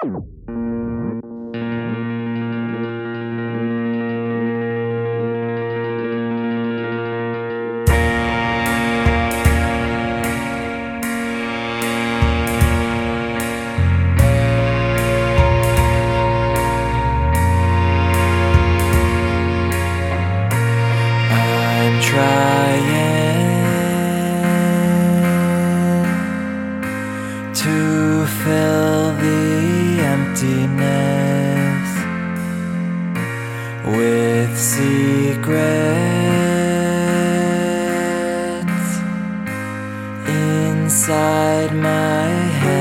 I'm trying to fill emptiness with secrets inside my